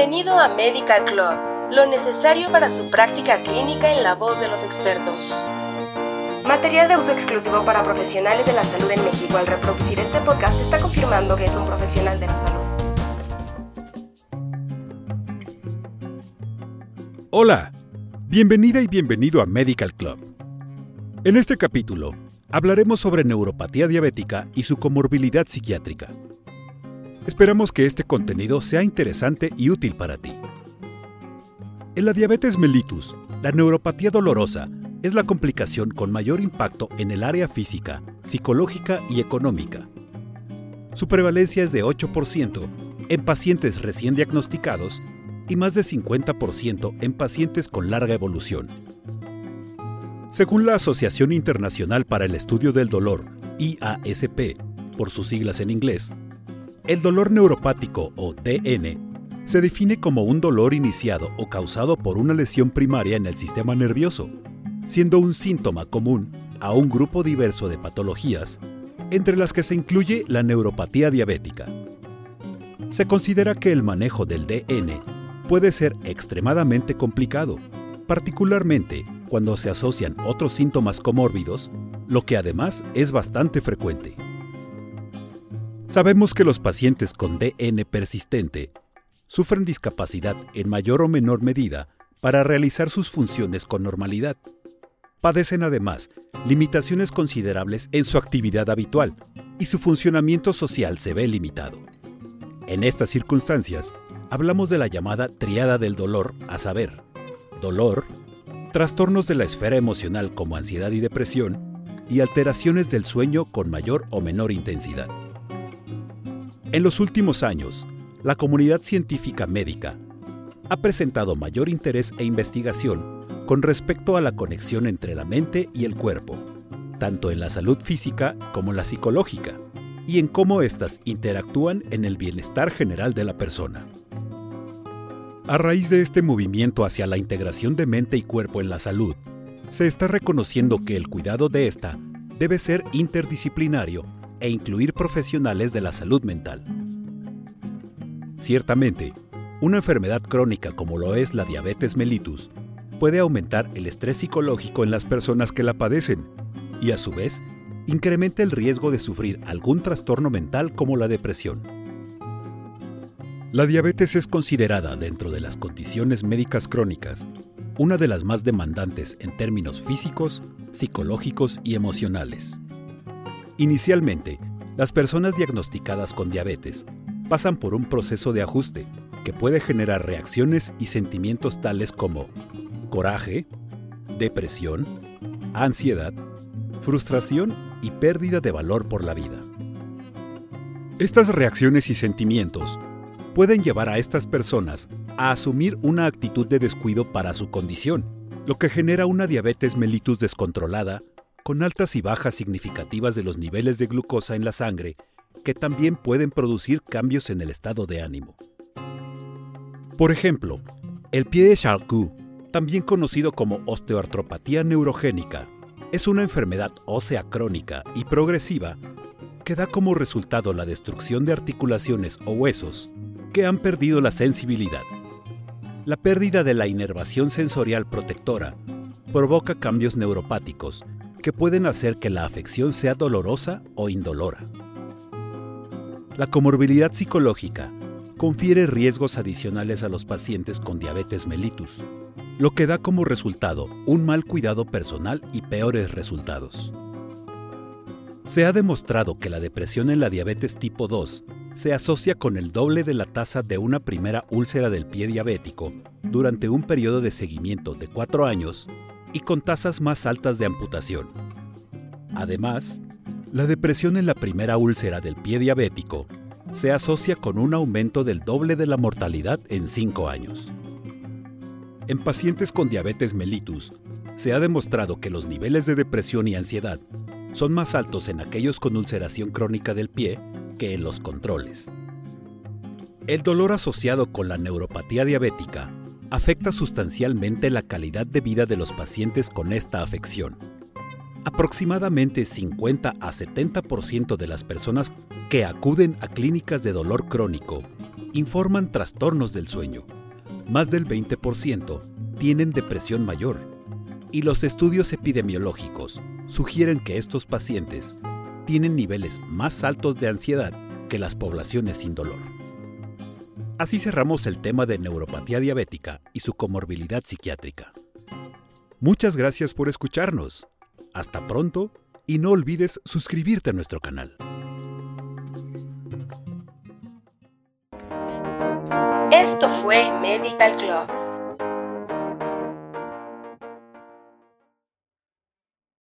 Bienvenido a Medical Club, lo necesario para su práctica clínica en la voz de los expertos. Material de uso exclusivo para profesionales de la salud en México. Al reproducir este podcast está confirmando que es un profesional de la salud. Hola, bienvenida y bienvenido a Medical Club. En este capítulo hablaremos sobre neuropatía diabética y su comorbilidad psiquiátrica. Esperamos que este contenido sea interesante y útil para ti. En la diabetes mellitus, la neuropatía dolorosa es la complicación con mayor impacto en el área física, psicológica y económica. Su prevalencia es de 8% en pacientes recién diagnosticados y más de 50% en pacientes con larga evolución. Según la Asociación Internacional para el Estudio del Dolor, IASP, por sus siglas en inglés, el dolor neuropático o DN se define como un dolor iniciado o causado por una lesión primaria en el sistema nervioso, siendo un síntoma común a un grupo diverso de patologías, entre las que se incluye la neuropatía diabética. Se considera que el manejo del DN puede ser extremadamente complicado, particularmente cuando se asocian otros síntomas comórbidos, lo que además es bastante frecuente. Sabemos que los pacientes con DN persistente sufren discapacidad en mayor o menor medida para realizar sus funciones con normalidad. Padecen además limitaciones considerables en su actividad habitual y su funcionamiento social se ve limitado. En estas circunstancias, hablamos de la llamada triada del dolor, a saber, dolor, trastornos de la esfera emocional como ansiedad y depresión, y alteraciones del sueño con mayor o menor intensidad. En los últimos años, la comunidad científica médica ha presentado mayor interés e investigación con respecto a la conexión entre la mente y el cuerpo, tanto en la salud física como la psicológica, y en cómo éstas interactúan en el bienestar general de la persona. A raíz de este movimiento hacia la integración de mente y cuerpo en la salud, se está reconociendo que el cuidado de esta debe ser interdisciplinario e incluir profesionales de la salud mental. Ciertamente, una enfermedad crónica como lo es la diabetes mellitus puede aumentar el estrés psicológico en las personas que la padecen y a su vez incrementa el riesgo de sufrir algún trastorno mental como la depresión. La diabetes es considerada dentro de las condiciones médicas crónicas una de las más demandantes en términos físicos, psicológicos y emocionales. Inicialmente, las personas diagnosticadas con diabetes pasan por un proceso de ajuste que puede generar reacciones y sentimientos tales como coraje, depresión, ansiedad, frustración y pérdida de valor por la vida. Estas reacciones y sentimientos pueden llevar a estas personas a asumir una actitud de descuido para su condición, lo que genera una diabetes mellitus descontrolada con altas y bajas significativas de los niveles de glucosa en la sangre, que también pueden producir cambios en el estado de ánimo. Por ejemplo, el pie de Charcot, también conocido como osteoartropatía neurogénica, es una enfermedad ósea crónica y progresiva que da como resultado la destrucción de articulaciones o huesos que han perdido la sensibilidad. La pérdida de la inervación sensorial protectora provoca cambios neuropáticos que pueden hacer que la afección sea dolorosa o indolora. La comorbilidad psicológica confiere riesgos adicionales a los pacientes con diabetes mellitus, lo que da como resultado un mal cuidado personal y peores resultados. Se ha demostrado que la depresión en la diabetes tipo 2 se asocia con el doble de la tasa de una primera úlcera del pie diabético durante un periodo de seguimiento de 4 años y con tasas más altas de amputación. Además, la depresión en la primera úlcera del pie diabético se asocia con un aumento del doble de la mortalidad en 5 años. En pacientes con diabetes mellitus, se ha demostrado que los niveles de depresión y ansiedad son más altos en aquellos con ulceración crónica del pie que en los controles. El dolor asociado con la neuropatía diabética afecta sustancialmente la calidad de vida de los pacientes con esta afección. Aproximadamente 50 a 70% de las personas que acuden a clínicas de dolor crónico informan trastornos del sueño. Más del 20% tienen depresión mayor. Y los estudios epidemiológicos sugieren que estos pacientes tienen niveles más altos de ansiedad que las poblaciones sin dolor. Así cerramos el tema de neuropatía diabética y su comorbilidad psiquiátrica. Muchas gracias por escucharnos. Hasta pronto y no olvides suscribirte a nuestro canal. Esto fue Medical Club